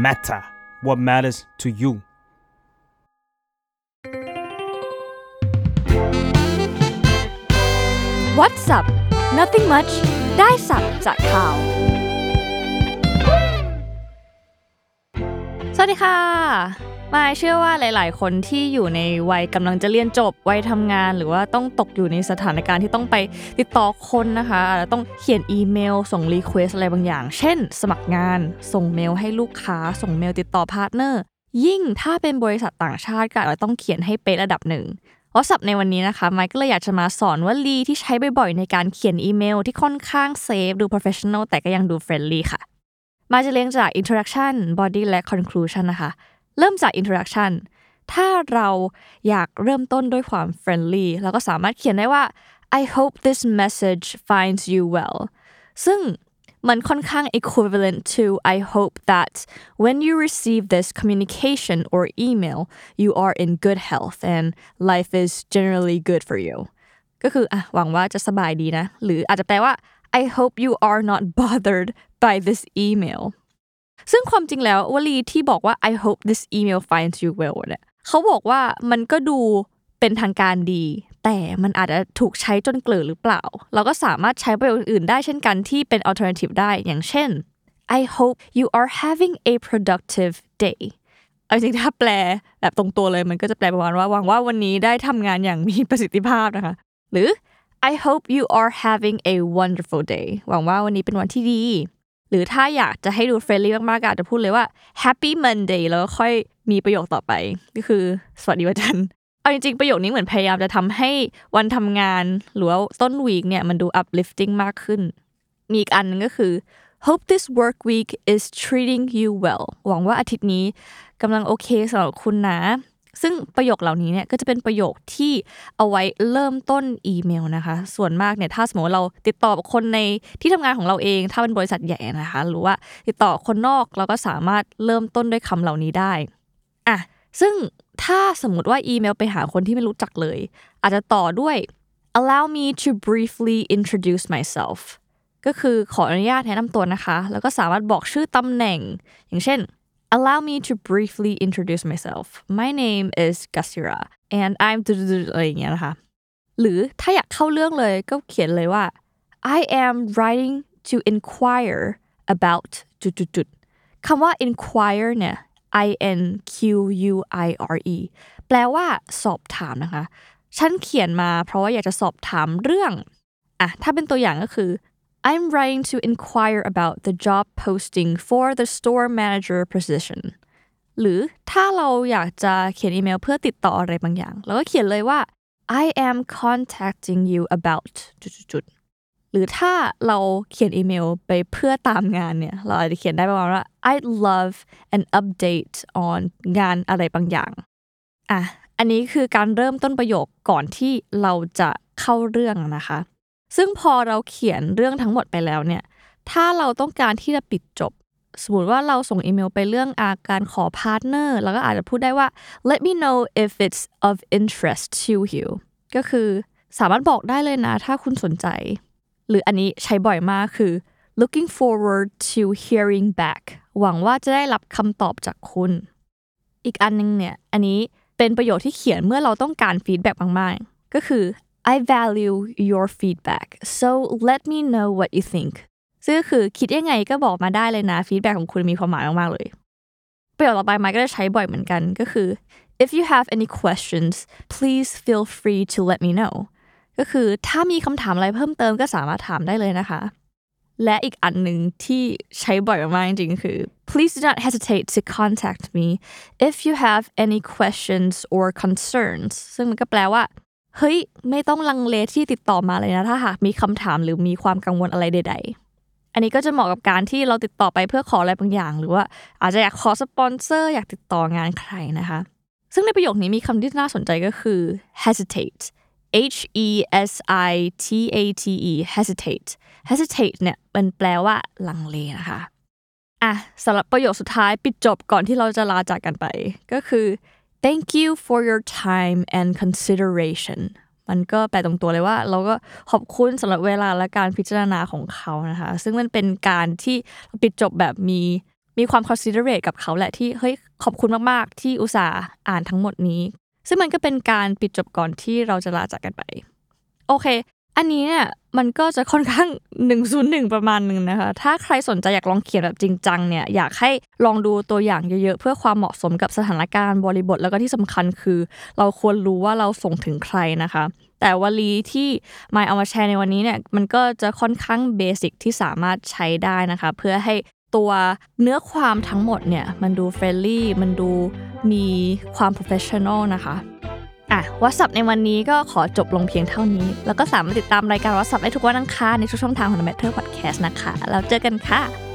matter what matters to you What's up Nothing much ได้สับจากข่าว สวัสดีค่ะ มายเชื่อว่าหลาย ๆ คนที่อยู่ในวัยกำลังจะเรียนจบวัยทำงาน หรือว่าต้องตกอยู่ในสถานการณ์ที่ต้องไปติดต่อคนนะคะอาจจะต้องเขียนอีเมล ส่งรีเควสอะไรบางอย่าง เช่น สมัครงาน ส่งเมลให้ลูกค้า ส่งเมลติดต่อพาร์ทเนอร์ ยิ่งถ้าเป็นบริษัทต่างชาติก็อาจจะต้องเขียนให้เป๊ะระดับหนึ่ง What's Up ในวันนี้นะคะไมค์ก็เลยอยากจะมาสอนว่าลีที่ใช้บ่อยๆในการเขียนอีเมล ที่ค่อนข้าง safe ดู professional แต่ก็ยังดู friendly ค่ะ มาจะเรียงจาก introduction body และ conclusion นะคะ เริ่มจาก introduction ถ้าเราอยากเริ่มต้นด้วยความ friendly เราก็สามารถเขียนได้ว่า I hope this message finds you well ซึ่งมันค่อนข้าง equivalent to I hope that when you receive this communication or email you are in good health and life is generally good for you ก็คืออะหวังว่าจะสบายดีนะ หรืออาจจะแปลว่า I hope you are not bothered by this email ซึ่งความจริงแล้ววลีที่บอกว่า I hope this email finds you well เนี่ยเขาบอกว่ามันก็ดูเป็นทางการดี แต่มันอาจจะถูกใช้จนเกร่อหรือเปล่า เราก็สามารถใช้ประโยคอื่นได้เช่นกันที่เป็น alternative ได้อย่างเช่น I hope you are having a productive day เอาจริงถ้าแปลแบบตรงตัวเลยมันก็จะแปลประมาณว่าหวังว่าวันนี้ได้ทำงานอย่างมีประสิทธิภาพนะคะ หรือ I hope you are having a wonderful day หวังว่าวันนี้เป็นวันที่ดี หรือถ้าอยากจะให้ดู friendly มากๆก็อาจจะพูดเลยว่า Happy Monday แล้วค่อยมีประโยคต่อไป ก็คือสวัสดีวันจันทร์เอาจริงๆ ประโยคนี้เหมือนพยายามจะทำให้วันทำงานหรือว่าต้นวีคเนี่ยมันดู uplifting มากขึ้น มีอีกอันนึงก็คือ hope this work week is treating you well หวังว่าอาทิตย์นี้กำลังโอเคสำหรับคุณนะ ซึ่งประโยคเหล่านี้เนี่ยก็จะเป็นประโยคที่เอาไว้เริ่มต้นอีเมลนะคะ ส่วนมากเนี่ยถ้าสมมติเราติดต่อกับคนในที่ทำงานของเราเอง ถ้าเป็นบริษัทใหญ่นะคะ หรือว่าติดต่อคนนอกเราก็สามารถเริ่มต้นด้วยคำเหล่านี้ได้อะซึ่งถ้าสมมติว่าอีเมลไปหาคนที่ไม่รู้จักเลย อาจจะต่อด้วย allow me to briefly introduce myself ก็คือขออนุญาตแนะนำตัวนะคะ แล้วก็สามารถบอกชื่อตำแหน่ง อย่างเช่น allow me to briefly introduce myself my name is Gasira and I'm อะไรอย่างเงี้ยนะคะ หรือถ้าอยากเข้าเรื่องเลยก็เขียนเลยว่า I am writing to inquire about จุดๆๆคำว่า inquire เนี่ย I N Q U I R E แปลว่าสอบถามนะคะ ฉันเขียนมาเพราะว่าอยากจะสอบถามเรื่อง อะ ถ้าเป็นตัวอย่างก็คือ I'm writing to inquire about the job posting for the store manager position หรือถ้าเราอยากจะเขียนอีเมลเพื่อติดต่ออะไรบางอย่าง เราก็เขียนเลยว่า I am contacting you about จุดๆหรือถ้าเราเขียนอีเมลไปเพื่อตามงานเนี่ย เราอาจจะเขียนได้ประมาณว่า I'd love an update on งานอะไรบางอย่างอะอันนี้คือการเริ่มต้นประโยคก่อนที่เราจะเข้าเรื่องนะคะ ซึ่งพอเราเขียนเรื่องทั้งหมดไปแล้วเนี่ย ถ้าเราต้องการที่จะปิดจบ สมมติว่าเราส่งอีเมลไปเรื่องอะการขอพาร์ทเนอร์เราก็อาจจะพูดได้ว่า let me know if it's of interest to you ก็คือสามารถบอกได้เลยนะถ้าคุณสนใจ หรืออันนี้ใช้บ่อยมากคือ looking forward to hearing back หวังว่าจะได้รับคำตอบจากคุณ อีกอันนึงเนี่ย อันนี้เป็นประโยชน์ที่เขียนเมื่อเราต้องการ feedback มากๆ ก็คือ I value your feedback so let me know what you think ซึ่งก็คือคิดยังไงก็บอกมาได้เลยนะ feedback ของคุณมีความหมายมากๆเลยประโยคต่อไปไมค์ก็จะใช้บ่อยเหมือนกันก็คือ if you have any questions please feel free to let me know ก็คือถ้ามีคำถามอะไรเพิ่มเติมก็สามารถถามได้เลยนะคะ และอีกอันหนึ่งที่ใช้บ่อยมากๆจริงๆคือ please do not hesitate to contact me if you have any questions or concerns ซึ่งมันก็แปลว่า เฮ้ย ไม่ต้องลังเลที่ติดต่อมาเลยนะ ถ้าหากมีคำถามหรือมีความกังวลอะไรใด ๆ อันนี้ก็จะเหมาะกับการที่เราติดต่อไปเพื่อขออะไรบางอย่าง หรือว่าอาจจะอยากขอสปอนเซอร์อยากติดต่องานใครนะคะ ซึ่งในประโยคนี้มีคำที่น่าสนใจก็คือ hesitate H E S I T A T E hesitate hesitate เนี่ยมันแปลว่าลังเลนะคะอะสำหรับประโยคสุดท้ายปิดจบก่อนที่เราจะลาจากกันไป ก็คือ thank you for your time and consideration มันก็แปลตรงตัวเลยว่า เราก็ขอบคุณสำหรับเวลาและการพิจารณาของเขานะคะ ซึ่งมันเป็นการที่ปิดจบแบบมีมีความ considerate กับเขาแหละที่เฮ้ยขอบคุณมาก ๆ ที่อุตส่าห์อ่านทั้งหมดนี้ ซึ่งมันก็เป็นการปิดจบก่อนที่เราจะลาจากกันไป โอเค อันนี้เนี่ย มันก็จะค่อนข้าง 101 ประมาณหนึ่งนะคะ ถ้าใครสนใจอยากลองเขียนแบบจริงจังเนี่ย อยากให้ลองดูตัวอย่างเยอะๆ เพื่อความเหมาะสมกับสถานการณ์บริบท แล้วก็ที่สำคัญคือ เราควรรู้ว่าเราส่งถึงใครนะคะ แต่วลีที่มายเอามาแชร์ในวันนี้เนี่ย มันก็จะค่อนข้าง basic ที่สามารถใช้ได้นะคะ เพื่อให้ตัวเนื้อความทั้งหมดเนี่ย มันดู friendly มันดูมีความ professional นะคะ อะ What's Up ในวันนี้ก็ขอจบลงเพียงเท่านี้ แล้วก็สามารถติดตามรายการ What's Up ได้ทุกวันอังคารในทุกช่องทางของ The Matter Podcast นะคะ แล้วเจอกันค่ะ